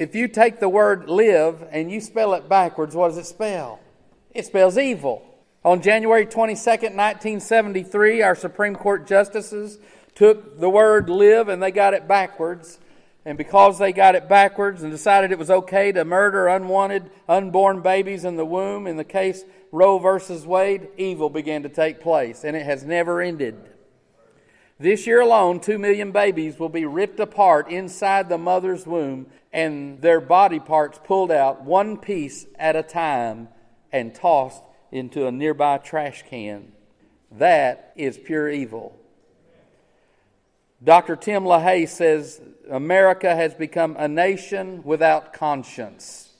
If you take the word live and you spell it backwards, what does it spell? It spells evil. On January 22nd, 1973, our Supreme Court justices took the word live and they got it backwards. And because they got it backwards and decided it was okay to murder unwanted, unborn babies in the womb, in the case Roe versus Wade, evil began to take place, and it has never ended. This year alone, two million babies will be ripped apart inside the mother's womb and their body parts pulled out one piece at a time and tossed into a nearby trash can. That is pure evil. Dr. Tim LaHaye says America has become a nation without conscience.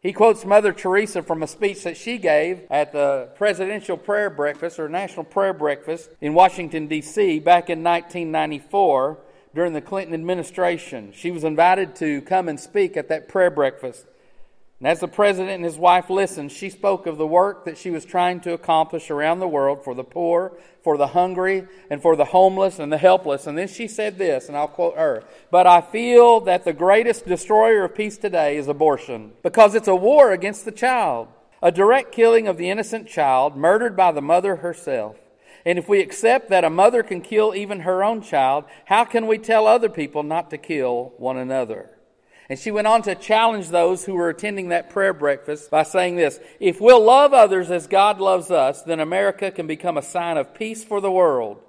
He quotes Mother Teresa from a speech that she gave at the Presidential Prayer Breakfast or National Prayer Breakfast in Washington, D.C. back in 1994 during the Clinton administration. She was invited to come and speak at that prayer breakfast. And as the president and his wife listened, she spoke of the work that she was trying to accomplish around the world for the poor, for the hungry, and for the homeless and the helpless. And then she said this, and I'll quote her But I feel that the greatest destroyer of peace today is abortion, because it's a war against the child, a direct killing of the innocent child, murdered by the mother herself. And if we accept that a mother can kill even her own child, how can we tell other people not to kill one another? And she went on to challenge those who were attending that prayer breakfast by saying this If we'll love others as God loves us, then America can become a sign of peace for the world.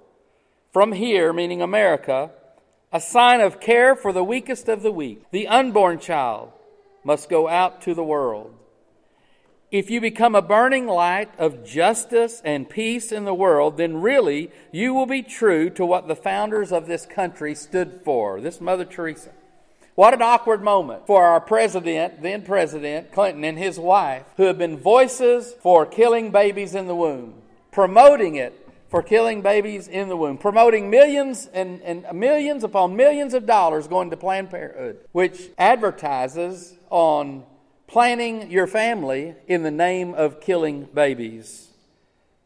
From here, meaning America, a sign of care for the weakest of the weak. The unborn child must go out to the world. If you become a burning light of justice and peace in the world, then really you will be true to what the founders of this country stood for. This Mother Teresa. What an awkward moment for our president, then President Clinton, and his wife, who have been voices for killing babies in the womb, promoting it for killing babies in the womb, promoting millions and, and millions upon millions of dollars going to Planned Parenthood, which advertises on planning your family in the name of killing babies.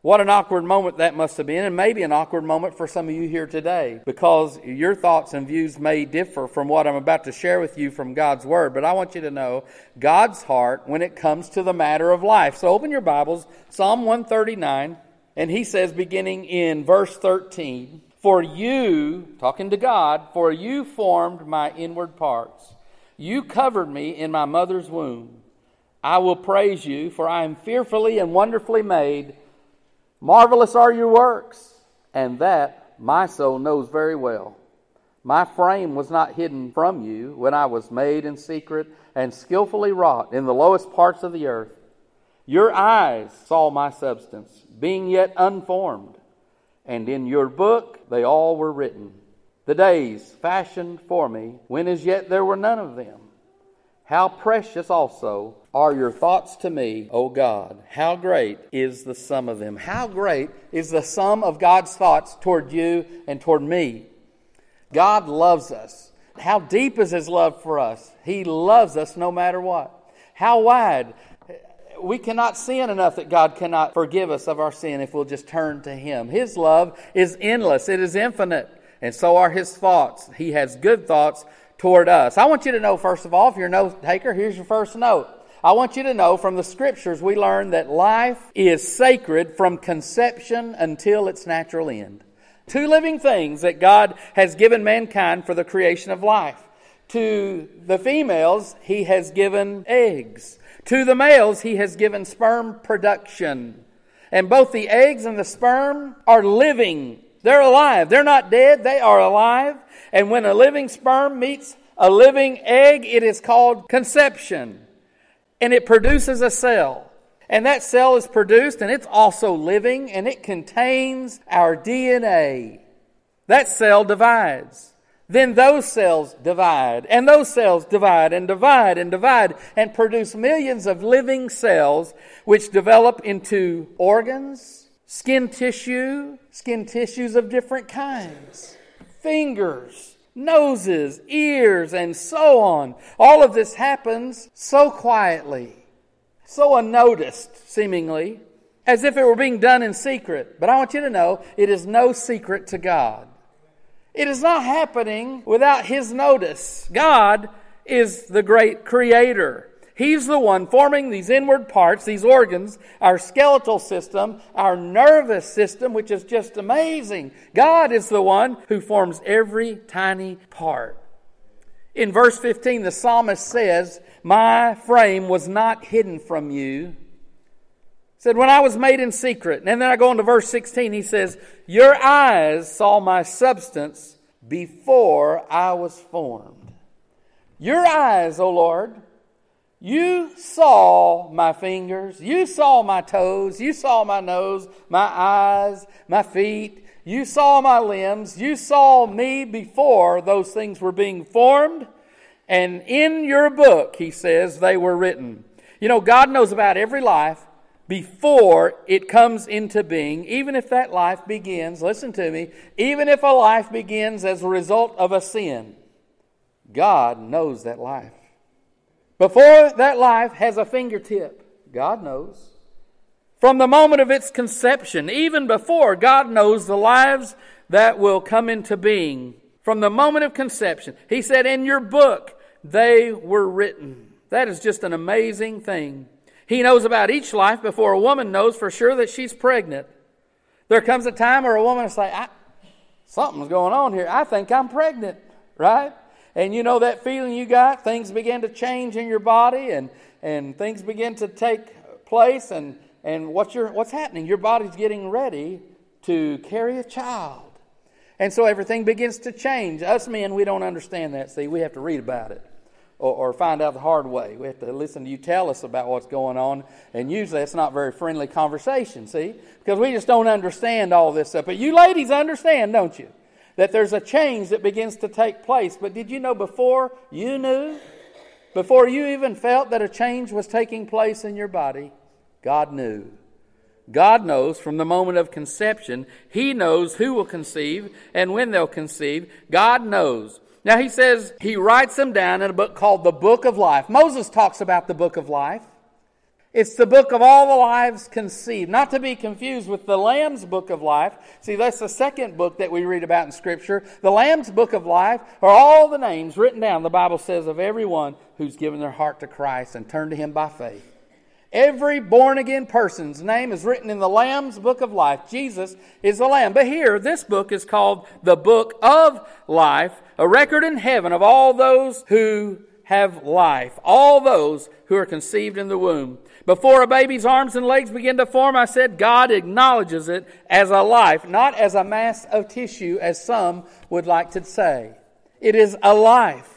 What an awkward moment that must have been, and maybe an awkward moment for some of you here today, because your thoughts and views may differ from what I'm about to share with you from God's Word. But I want you to know God's heart when it comes to the matter of life. So open your Bibles, Psalm 139, and he says, beginning in verse 13, For you, talking to God, for you formed my inward parts. You covered me in my mother's womb. I will praise you, for I am fearfully and wonderfully made. Marvelous are your works, and that my soul knows very well. My frame was not hidden from you when I was made in secret and skillfully wrought in the lowest parts of the earth. Your eyes saw my substance, being yet unformed, and in your book they all were written. The days fashioned for me, when as yet there were none of them. How precious also are your thoughts to me, O God. How great is the sum of them. How great is the sum of God's thoughts toward you and toward me. God loves us. How deep is His love for us? He loves us no matter what. How wide? We cannot sin enough that God cannot forgive us of our sin if we'll just turn to Him. His love is endless, it is infinite, and so are His thoughts. He has good thoughts toward us. I want you to know, first of all, if you're a note taker, here's your first note. I want you to know from the scriptures we learn that life is sacred from conception until its natural end. Two living things that God has given mankind for the creation of life. To the females, He has given eggs. To the males, He has given sperm production. And both the eggs and the sperm are living. They're alive. They're not dead. They are alive. And when a living sperm meets a living egg, it is called conception. And it produces a cell. And that cell is produced and it's also living and it contains our DNA. That cell divides. Then those cells divide, and those cells divide, and divide, and divide, and produce millions of living cells which develop into organs, skin tissue, skin tissues of different kinds fingers, noses, ears, and so on. All of this happens so quietly, so unnoticed, seemingly, as if it were being done in secret. But I want you to know it is no secret to God. It is not happening without His notice. God is the great creator. He's the one forming these inward parts, these organs, our skeletal system, our nervous system, which is just amazing. God is the one who forms every tiny part. In verse 15, the psalmist says, My frame was not hidden from you. said, When I was made in secret. And then I go on to verse 16, he says, Your eyes saw my substance before I was formed. Your eyes, O Lord, you saw my fingers, you saw my toes, you saw my nose, my eyes, my feet, you saw my limbs, you saw me before those things were being formed, and in your book, he says, they were written. You know, God knows about every life before it comes into being, even if that life begins, listen to me, even if a life begins as a result of a sin, God knows that life. Before that life has a fingertip, God knows. From the moment of its conception, even before, God knows the lives that will come into being. From the moment of conception, He said, In your book, they were written. That is just an amazing thing. He knows about each life before a woman knows for sure that she's pregnant. There comes a time where a woman will say, Something's going on here. I think I'm pregnant, right? And you know that feeling you got? Things begin to change in your body and, and things begin to take place and, and what's, your, what's happening? Your body's getting ready to carry a child. And so everything begins to change. Us men, we don't understand that. See, we have to read about it or, or, find out the hard way. We have to listen to you tell us about what's going on. And usually it's not very friendly conversation, see? Because we just don't understand all this stuff. But you ladies understand, don't you? That there's a change that begins to take place. But did you know before you knew, before you even felt that a change was taking place in your body, God knew. God knows from the moment of conception. He knows who will conceive and when they'll conceive. God knows. Now he says he writes them down in a book called the Book of Life. Moses talks about the Book of Life. It's the book of all the lives conceived, not to be confused with the Lamb's book of life. See, that's the second book that we read about in Scripture. The Lamb's book of life are all the names written down, the Bible says, of everyone who's given their heart to Christ and turned to Him by faith. Every born again person's name is written in the Lamb's book of life. Jesus is the Lamb. But here, this book is called the book of life, a record in heaven of all those who have life, all those who are conceived in the womb. Before a baby's arms and legs begin to form, I said God acknowledges it as a life, not as a mass of tissue, as some would like to say. It is a life.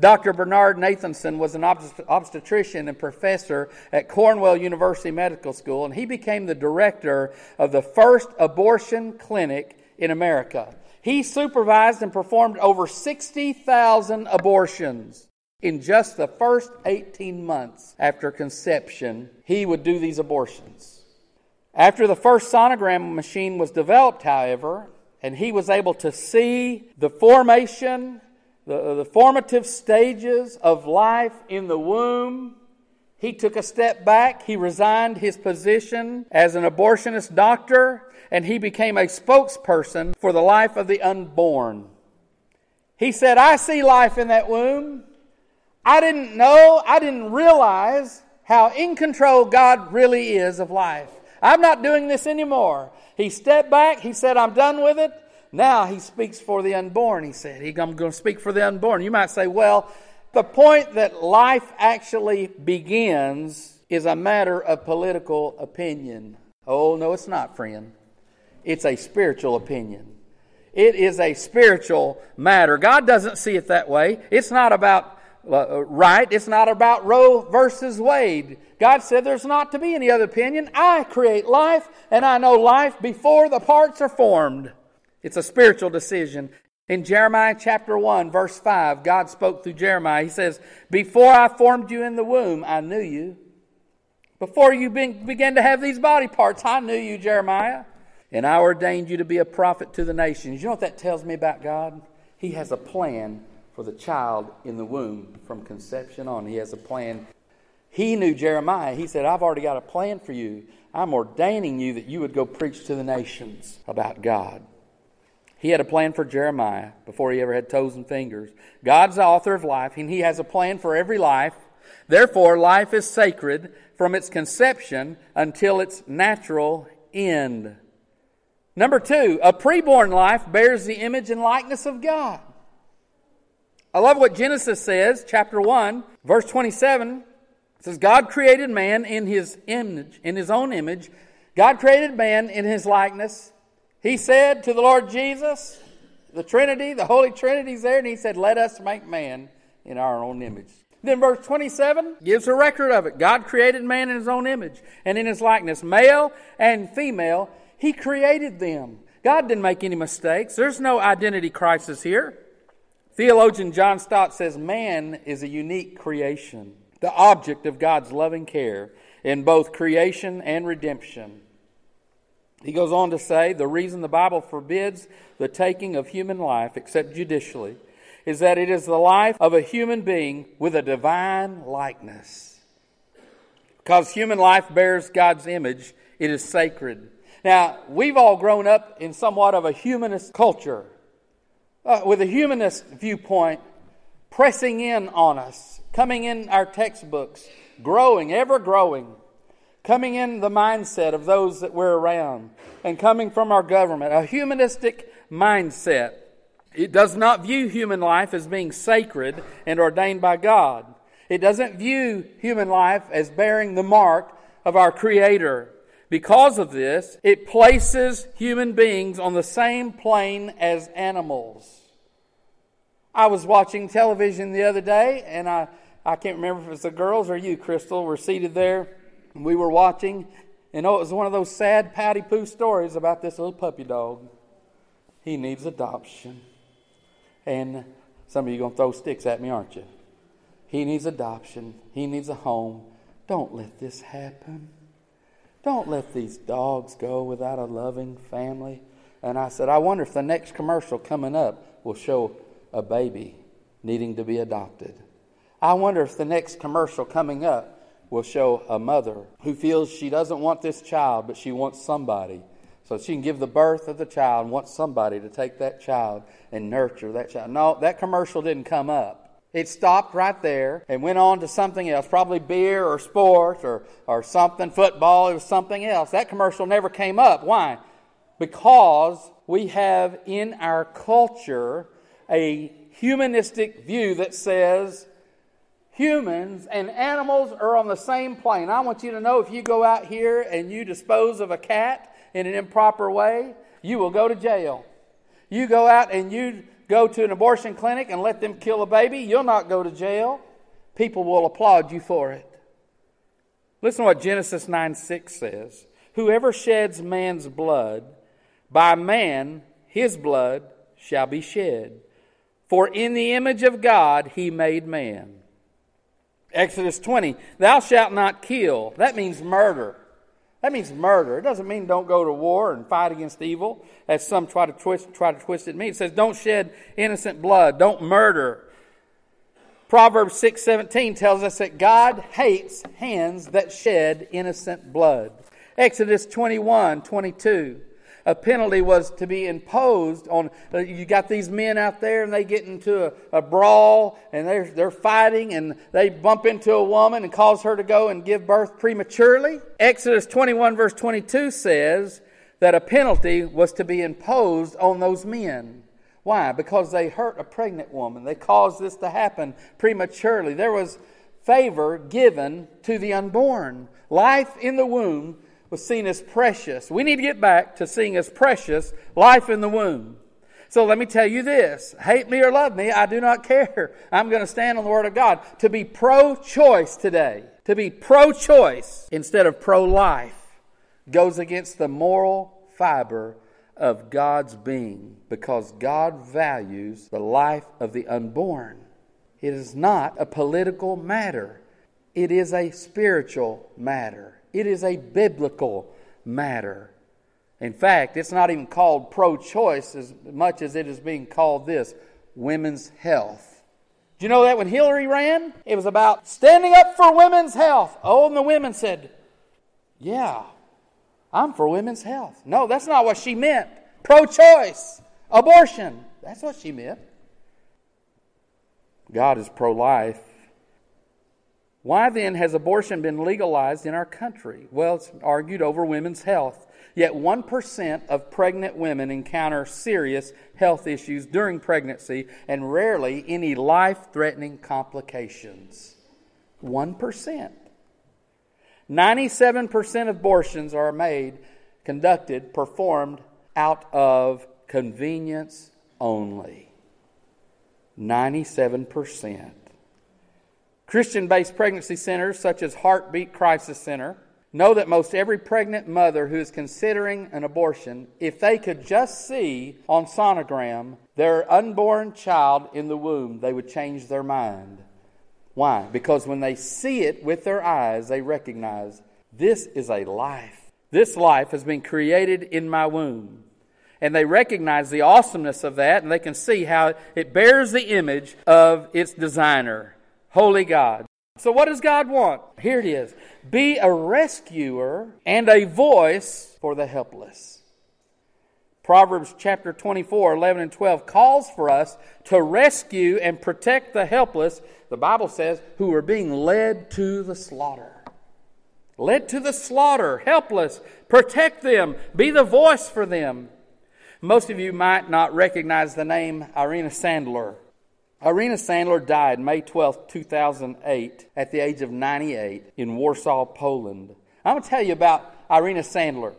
Dr. Bernard Nathanson was an obstetrician and professor at Cornell University Medical School, and he became the director of the first abortion clinic in America. He supervised and performed over 60,000 abortions. In just the first 18 months after conception, he would do these abortions. After the first sonogram machine was developed, however, and he was able to see the formation, the, the formative stages of life in the womb, he took a step back. He resigned his position as an abortionist doctor and he became a spokesperson for the life of the unborn. He said, I see life in that womb. I didn't know, I didn't realize how in control God really is of life. I'm not doing this anymore. He stepped back. He said, I'm done with it. Now he speaks for the unborn, he said. I'm going to speak for the unborn. You might say, well, the point that life actually begins is a matter of political opinion. Oh, no, it's not, friend. It's a spiritual opinion. It is a spiritual matter. God doesn't see it that way. It's not about Uh, uh, right. It's not about Roe versus Wade. God said there's not to be any other opinion. I create life, and I know life before the parts are formed. It's a spiritual decision. In Jeremiah chapter 1, verse 5, God spoke through Jeremiah. He says, Before I formed you in the womb, I knew you. Before you began to have these body parts, I knew you, Jeremiah. And I ordained you to be a prophet to the nations. You know what that tells me about God? He has a plan for the child in the womb from conception on. He has a plan. He knew Jeremiah. He said, I've already got a plan for you. I'm ordaining you that you would go preach to the nations about God. He had a plan for Jeremiah before he ever had toes and fingers. God's the author of life, and He has a plan for every life. Therefore, life is sacred from its conception until its natural end. Number two, a preborn life bears the image and likeness of God. I love what Genesis says, chapter 1, verse 27. It says, God created man in his image, in his own image. God created man in his likeness. He said to the Lord Jesus, the Trinity, the Holy Trinity's there, and he said, Let us make man in our own image. Then verse 27 gives a record of it. God created man in his own image and in his likeness. Male and female, he created them. God didn't make any mistakes. There's no identity crisis here. Theologian John Stott says man is a unique creation, the object of God's loving care in both creation and redemption. He goes on to say the reason the Bible forbids the taking of human life, except judicially, is that it is the life of a human being with a divine likeness. Because human life bears God's image, it is sacred. Now, we've all grown up in somewhat of a humanist culture, uh, with a humanist viewpoint pressing in on us, coming in our textbooks, growing, ever growing coming in the mindset of those that we're around and coming from our government, a humanistic mindset. It does not view human life as being sacred and ordained by God. It doesn't view human life as bearing the mark of our Creator. Because of this, it places human beings on the same plane as animals. I was watching television the other day, and I, I can't remember if it was the girls or you, Crystal, were seated there we were watching, and oh, it was one of those sad Patty Pooh stories about this little puppy dog. He needs adoption. And some of you are going to throw sticks at me, aren't you? He needs adoption. He needs a home. Don't let this happen. Don't let these dogs go without a loving family. And I said, I wonder if the next commercial coming up will show a baby needing to be adopted. I wonder if the next commercial coming up will show a mother who feels she doesn't want this child, but she wants somebody. So she can give the birth of the child and wants somebody to take that child and nurture that child. No, that commercial didn't come up. It stopped right there and went on to something else, probably beer or sports or, or something, football, it was something else. That commercial never came up. Why? Because we have in our culture a humanistic view that says humans and animals are on the same plane. I want you to know if you go out here and you dispose of a cat in an improper way, you will go to jail. You go out and you go to an abortion clinic and let them kill a baby, you'll not go to jail. People will applaud you for it. Listen to what Genesis 9 6 says. Whoever sheds man's blood, by man his blood shall be shed. For in the image of God he made man. Exodus 20, thou shalt not kill. That means murder. That means murder. It doesn't mean don't go to war and fight against evil, as some try to twist, try to twist it means. It says don't shed innocent blood, don't murder. Proverbs 6:17 tells us that God hates hands that shed innocent blood. Exodus 21, 22 a penalty was to be imposed on. Uh, you got these men out there and they get into a, a, brawl and they're, they're fighting and they bump into a woman and cause her to go and give birth prematurely. Exodus 21, verse 22 says that a penalty was to be imposed on those men. Why? Because they hurt a pregnant woman. They caused this to happen prematurely. There was favor given to the unborn. Life in the womb was seen as precious. We need to get back to seeing as precious life in the womb. So let me tell you this hate me or love me, I do not care. I'm going to stand on the Word of God. To be pro choice today, to be pro choice instead of pro life, goes against the moral fiber of God's being because God values the life of the unborn. It is not a political matter, it is a spiritual matter. It is a biblical matter. In fact, it's not even called pro choice as much as it is being called this women's health. Do you know that when Hillary ran, it was about standing up for women's health? Oh, and the women said, Yeah, I'm for women's health. No, that's not what she meant. Pro choice. Abortion. That's what she meant. God is pro life. Why then has abortion been legalized in our country? Well, it's argued over women's health. Yet 1% of pregnant women encounter serious health issues during pregnancy and rarely any life threatening complications. 1%. 97% of abortions are made, conducted, performed out of convenience only. 97%. Christian based pregnancy centers such as Heartbeat Crisis Center know that most every pregnant mother who is considering an abortion, if they could just see on sonogram their unborn child in the womb, they would change their mind. Why? Because when they see it with their eyes, they recognize this is a life. This life has been created in my womb. And they recognize the awesomeness of that, and they can see how it bears the image of its designer, Holy God. So, what does God want? Here it is be a rescuer and a voice for the helpless. Proverbs chapter 24, 11 and 12 calls for us to rescue and protect the helpless, the Bible says, who are being led to the slaughter. Led to the slaughter, helpless. Protect them. Be the voice for them. Most of you might not recognize the name Irena Sendler. Irena Sendler died May 12, 2008, at the age of 98 in Warsaw, Poland. I'm going to tell you about Irena Sendler.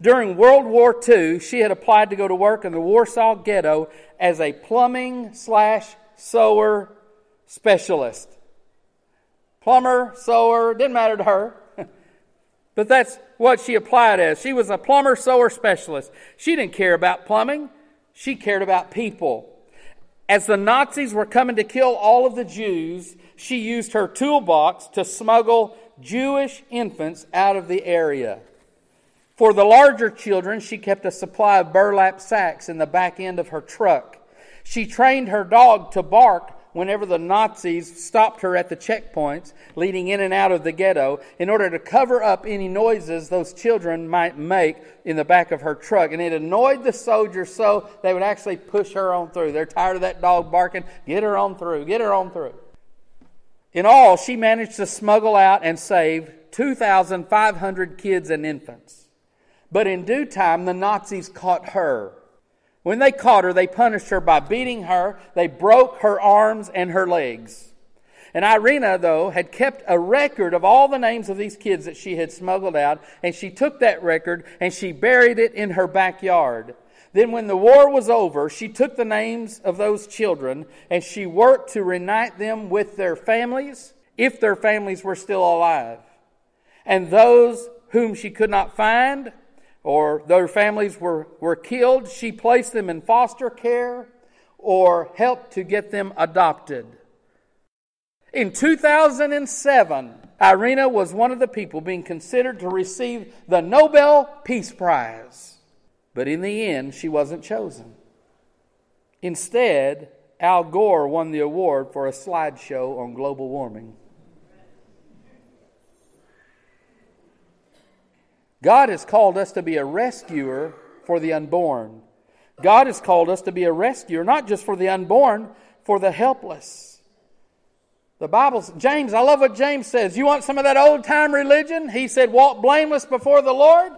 During World War II, she had applied to go to work in the Warsaw ghetto as a plumbing slash sewer specialist. Plumber, sewer, didn't matter to her. but that's what she applied as. She was a plumber, sewer specialist. She didn't care about plumbing, she cared about people. As the Nazis were coming to kill all of the Jews, she used her toolbox to smuggle Jewish infants out of the area. For the larger children, she kept a supply of burlap sacks in the back end of her truck. She trained her dog to bark whenever the Nazis stopped her at the checkpoints leading in and out of the ghetto in order to cover up any noises those children might make in the back of her truck. And it annoyed the soldiers so they would actually push her on through. They're tired of that dog barking. Get her on through. Get her on through. In all, she managed to smuggle out and save 2,500 kids and infants. But in due time, the Nazis caught her when they caught her, they punished her by beating her. They broke her arms and her legs. And Irena, though, had kept a record of all the names of these kids that she had smuggled out, and she took that record and she buried it in her backyard. Then, when the war was over, she took the names of those children and she worked to reunite them with their families, if their families were still alive. And those whom she could not find, or their families were, were killed, she placed them in foster care or helped to get them adopted. In 2007, Irena was one of the people being considered to receive the Nobel Peace Prize. But in the end, she wasn't chosen. Instead, Al Gore won the award for a slideshow on global warming. God has called us to be a rescuer for the unborn. God has called us to be a rescuer, not just for the unborn, for the helpless. The Bible, James, I love what James says. You want some of that old time religion? He said, walk blameless before the Lord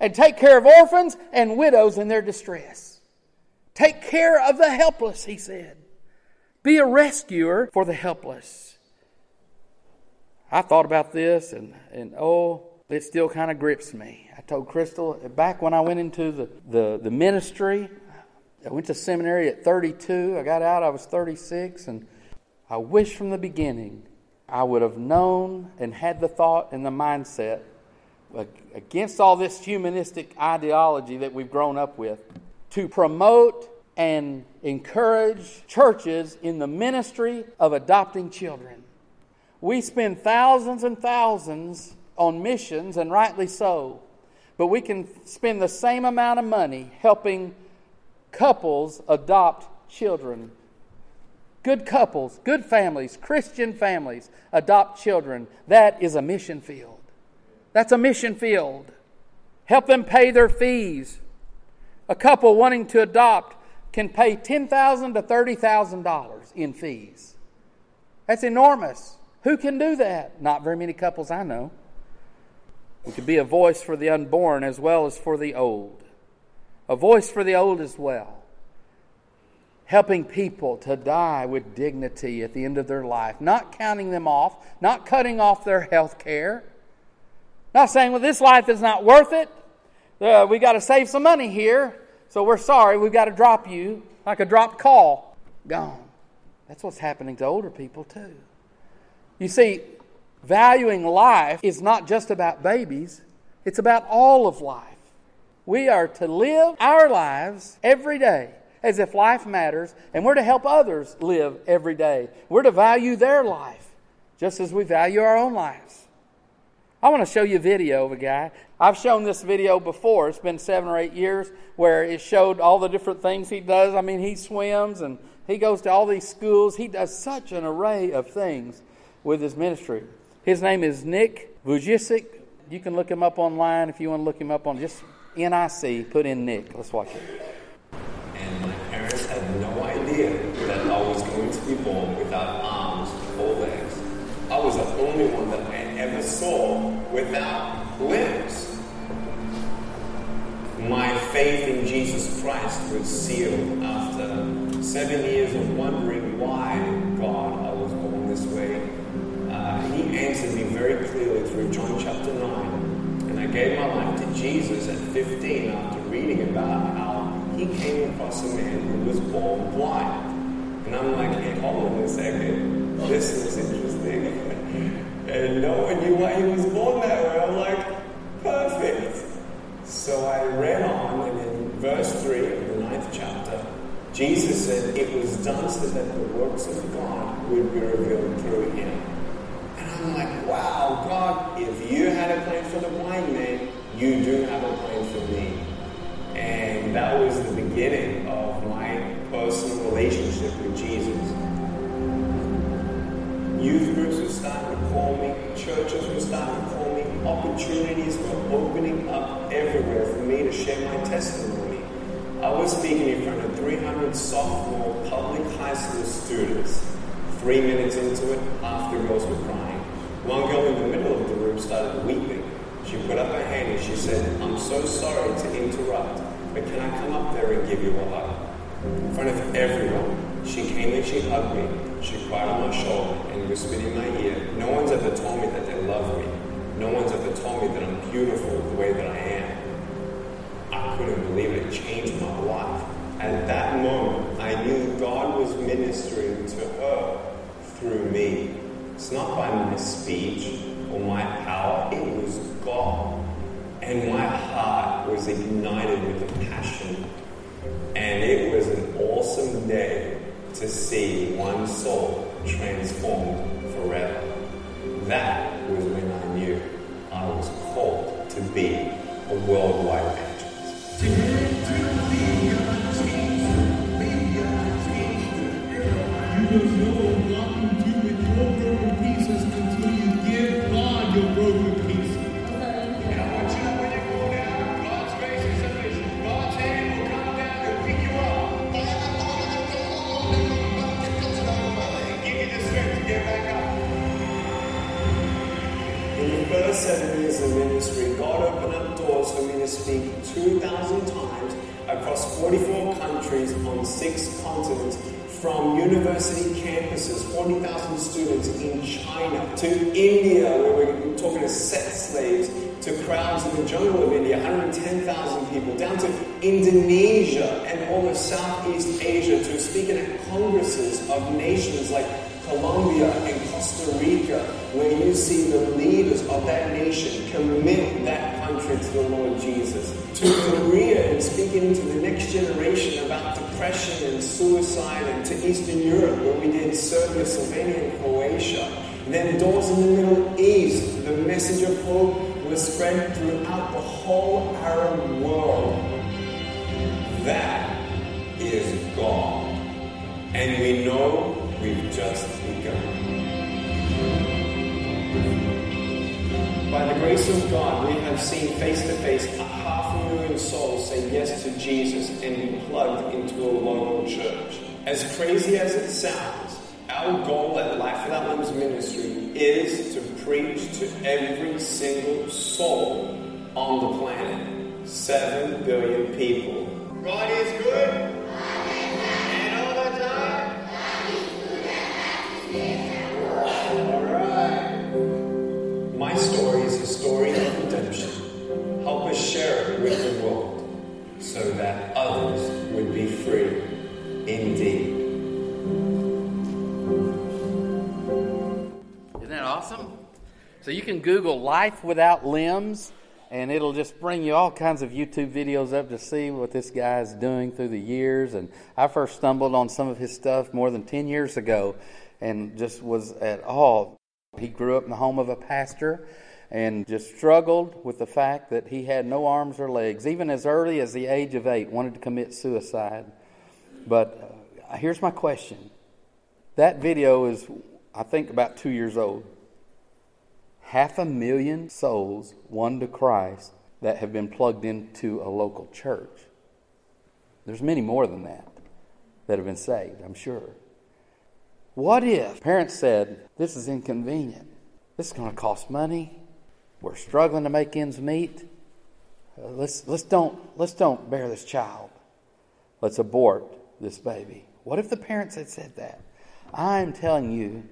and take care of orphans and widows in their distress. Take care of the helpless, he said. Be a rescuer for the helpless. I thought about this and, and oh, it still kind of grips me. I told Crystal back when I went into the, the, the ministry, I went to seminary at 32. I got out, I was 36, and I wish from the beginning I would have known and had the thought and the mindset against all this humanistic ideology that we've grown up with to promote and encourage churches in the ministry of adopting children. We spend thousands and thousands on missions, and rightly so. But we can spend the same amount of money helping couples adopt children. Good couples, good families, Christian families adopt children. That is a mission field. That's a mission field. Help them pay their fees. A couple wanting to adopt can pay $10,000 to $30,000 in fees. That's enormous. Who can do that? Not very many couples I know. We could be a voice for the unborn as well as for the old. A voice for the old as well. Helping people to die with dignity at the end of their life, not counting them off, not cutting off their health care, not saying, well, this life is not worth it. Uh, we got to save some money here, so we're sorry, we've got to drop you like a dropped call. Gone. That's what's happening to older people, too. You see, valuing life is not just about babies, it's about all of life. We are to live our lives every day as if life matters, and we're to help others live every day. We're to value their life just as we value our own lives. I want to show you a video of a guy. I've shown this video before. It's been seven or eight years where it showed all the different things he does. I mean, he swims and he goes to all these schools. He does such an array of things with his ministry. His name is Nick Vujicic. You can look him up online if you want to look him up on just NIC. Put in Nick. Let's watch it. And my parents had no idea that I was going to be born without arms or legs. I was the only one that I ever saw without limbs. My faith in Jesus Christ was sealed after seven years of wondering why he answered me very clearly through John chapter 9. And I gave my life to Jesus at 15 after reading about how he came across a man who was born blind. And I'm like, hey, hold on a second. This is interesting. and no one knew why he was born that way. I'm like, perfect. So I read on, and in verse 3 of the ninth chapter, Jesus said, It was done so that the works of God would be revealed through him. I'm like, wow, God, if you had a plan for the blind man, you do have a plan for me. And that was the beginning of my personal relationship with Jesus. Youth groups were starting to call me, churches were starting to call me, opportunities were opening up everywhere for me to share my testimony. I was speaking in front of 300 sophomore public high school students. Three minutes into it, half the girls were crying. One girl in the middle of the room started weeping. She put up her hand and she said, I'm so sorry to interrupt, but can I come up there and give you a hug? In front of everyone, she came and she hugged me. She cried on my shoulder and whispered in my ear. No one's ever told me that they love me. No one's ever told me that I'm beautiful the way that I am. I couldn't believe it. It changed my life. At that moment, I knew God was ministering to her through me. It's not by my speech or my power, it was God. And my heart was ignited with a passion. And it was an awesome day to see one soul transformed forever. That was when I knew I was called to be a worldwide evangelist. Across 44 countries on six continents, from university campuses, 40,000 students in China, to India, where we're talking to sex slaves, to crowds in the jungle of India, 110,000 people, down to Indonesia and all of Southeast Asia, to speaking at congresses of nations like Colombia and Costa Rica, where you see the leaders of that nation commit that country to the Lord Jesus. To Korea and speaking to the next generation about depression and suicide, and to Eastern Europe, where we did Serbia, Slovenia, and Croatia. then doors in the Middle East, the message of hope was spread throughout the whole Arab world. That is God. And we know we've just begun. By the grace of God, we have seen face to face a half million souls say yes to Jesus and be plugged into a local church. As crazy as it sounds, our goal at Life Without Limbs Ministry is to preach to every single soul on the planet. Seven billion people. God is good. So you can Google life without limbs, and it'll just bring you all kinds of YouTube videos up to see what this guy is doing through the years. And I first stumbled on some of his stuff more than 10 years ago and just was at awe. He grew up in the home of a pastor and just struggled with the fact that he had no arms or legs. Even as early as the age of eight, wanted to commit suicide. But uh, here's my question that video is, I think, about two years old half a million souls won to Christ that have been plugged into a local church. There's many more than that that have been saved, I'm sure. What if parents said, This is inconvenient? This is going to cost money. We're struggling to make ends meet. Let's, let's, don't, let's don't bear this child. Let's abort this baby. What if the parents had said that? I'm telling you,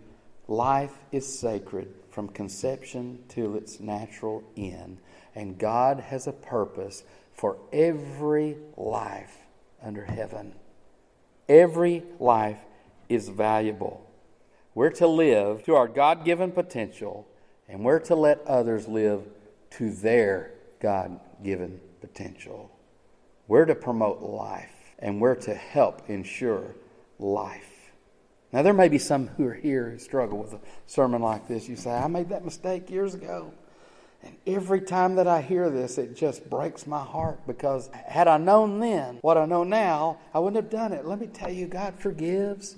life is sacred from conception to its natural end. And God has a purpose for every life under heaven. Every life is valuable. We're to live to our God given potential, and we're to let others live to their God given potential. We're to promote life, and we're to help ensure life. Now, there may be some who are here who struggle with a sermon like this. You say, I made that mistake years ago. And every time that I hear this, it just breaks my heart because had I known then what I know now, I wouldn't have done it. Let me tell you, God forgives.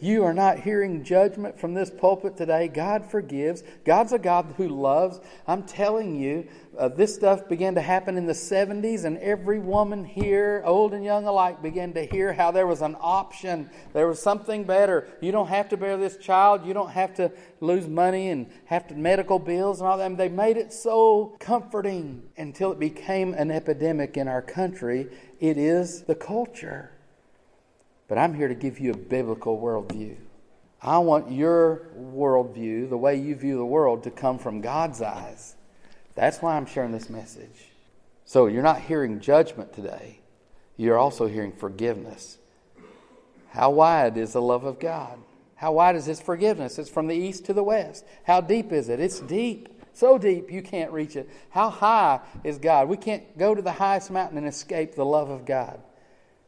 You are not hearing judgment from this pulpit today. God forgives. God's a God who loves. I'm telling you, uh, this stuff began to happen in the 70s, and every woman here, old and young alike, began to hear how there was an option. There was something better. You don't have to bear this child. You don't have to lose money and have to medical bills and all that. I mean, they made it so comforting until it became an epidemic in our country. It is the culture. But I'm here to give you a biblical worldview. I want your worldview, the way you view the world, to come from God's eyes. That's why I'm sharing this message. So you're not hearing judgment today, you're also hearing forgiveness. How wide is the love of God? How wide is His forgiveness? It's from the east to the west. How deep is it? It's deep. So deep you can't reach it. How high is God? We can't go to the highest mountain and escape the love of God.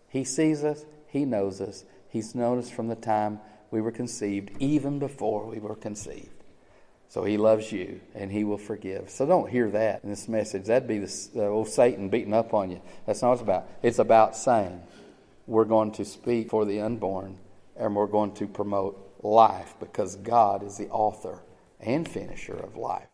He sees us, he knows us. He's known us from the time we were conceived, even before we were conceived. So he loves you and he will forgive. So don't hear that in this message. That'd be the uh, old Satan beating up on you. That's not what it's about. It's about saying we're going to speak for the unborn and we're going to promote life because God is the author and finisher of life.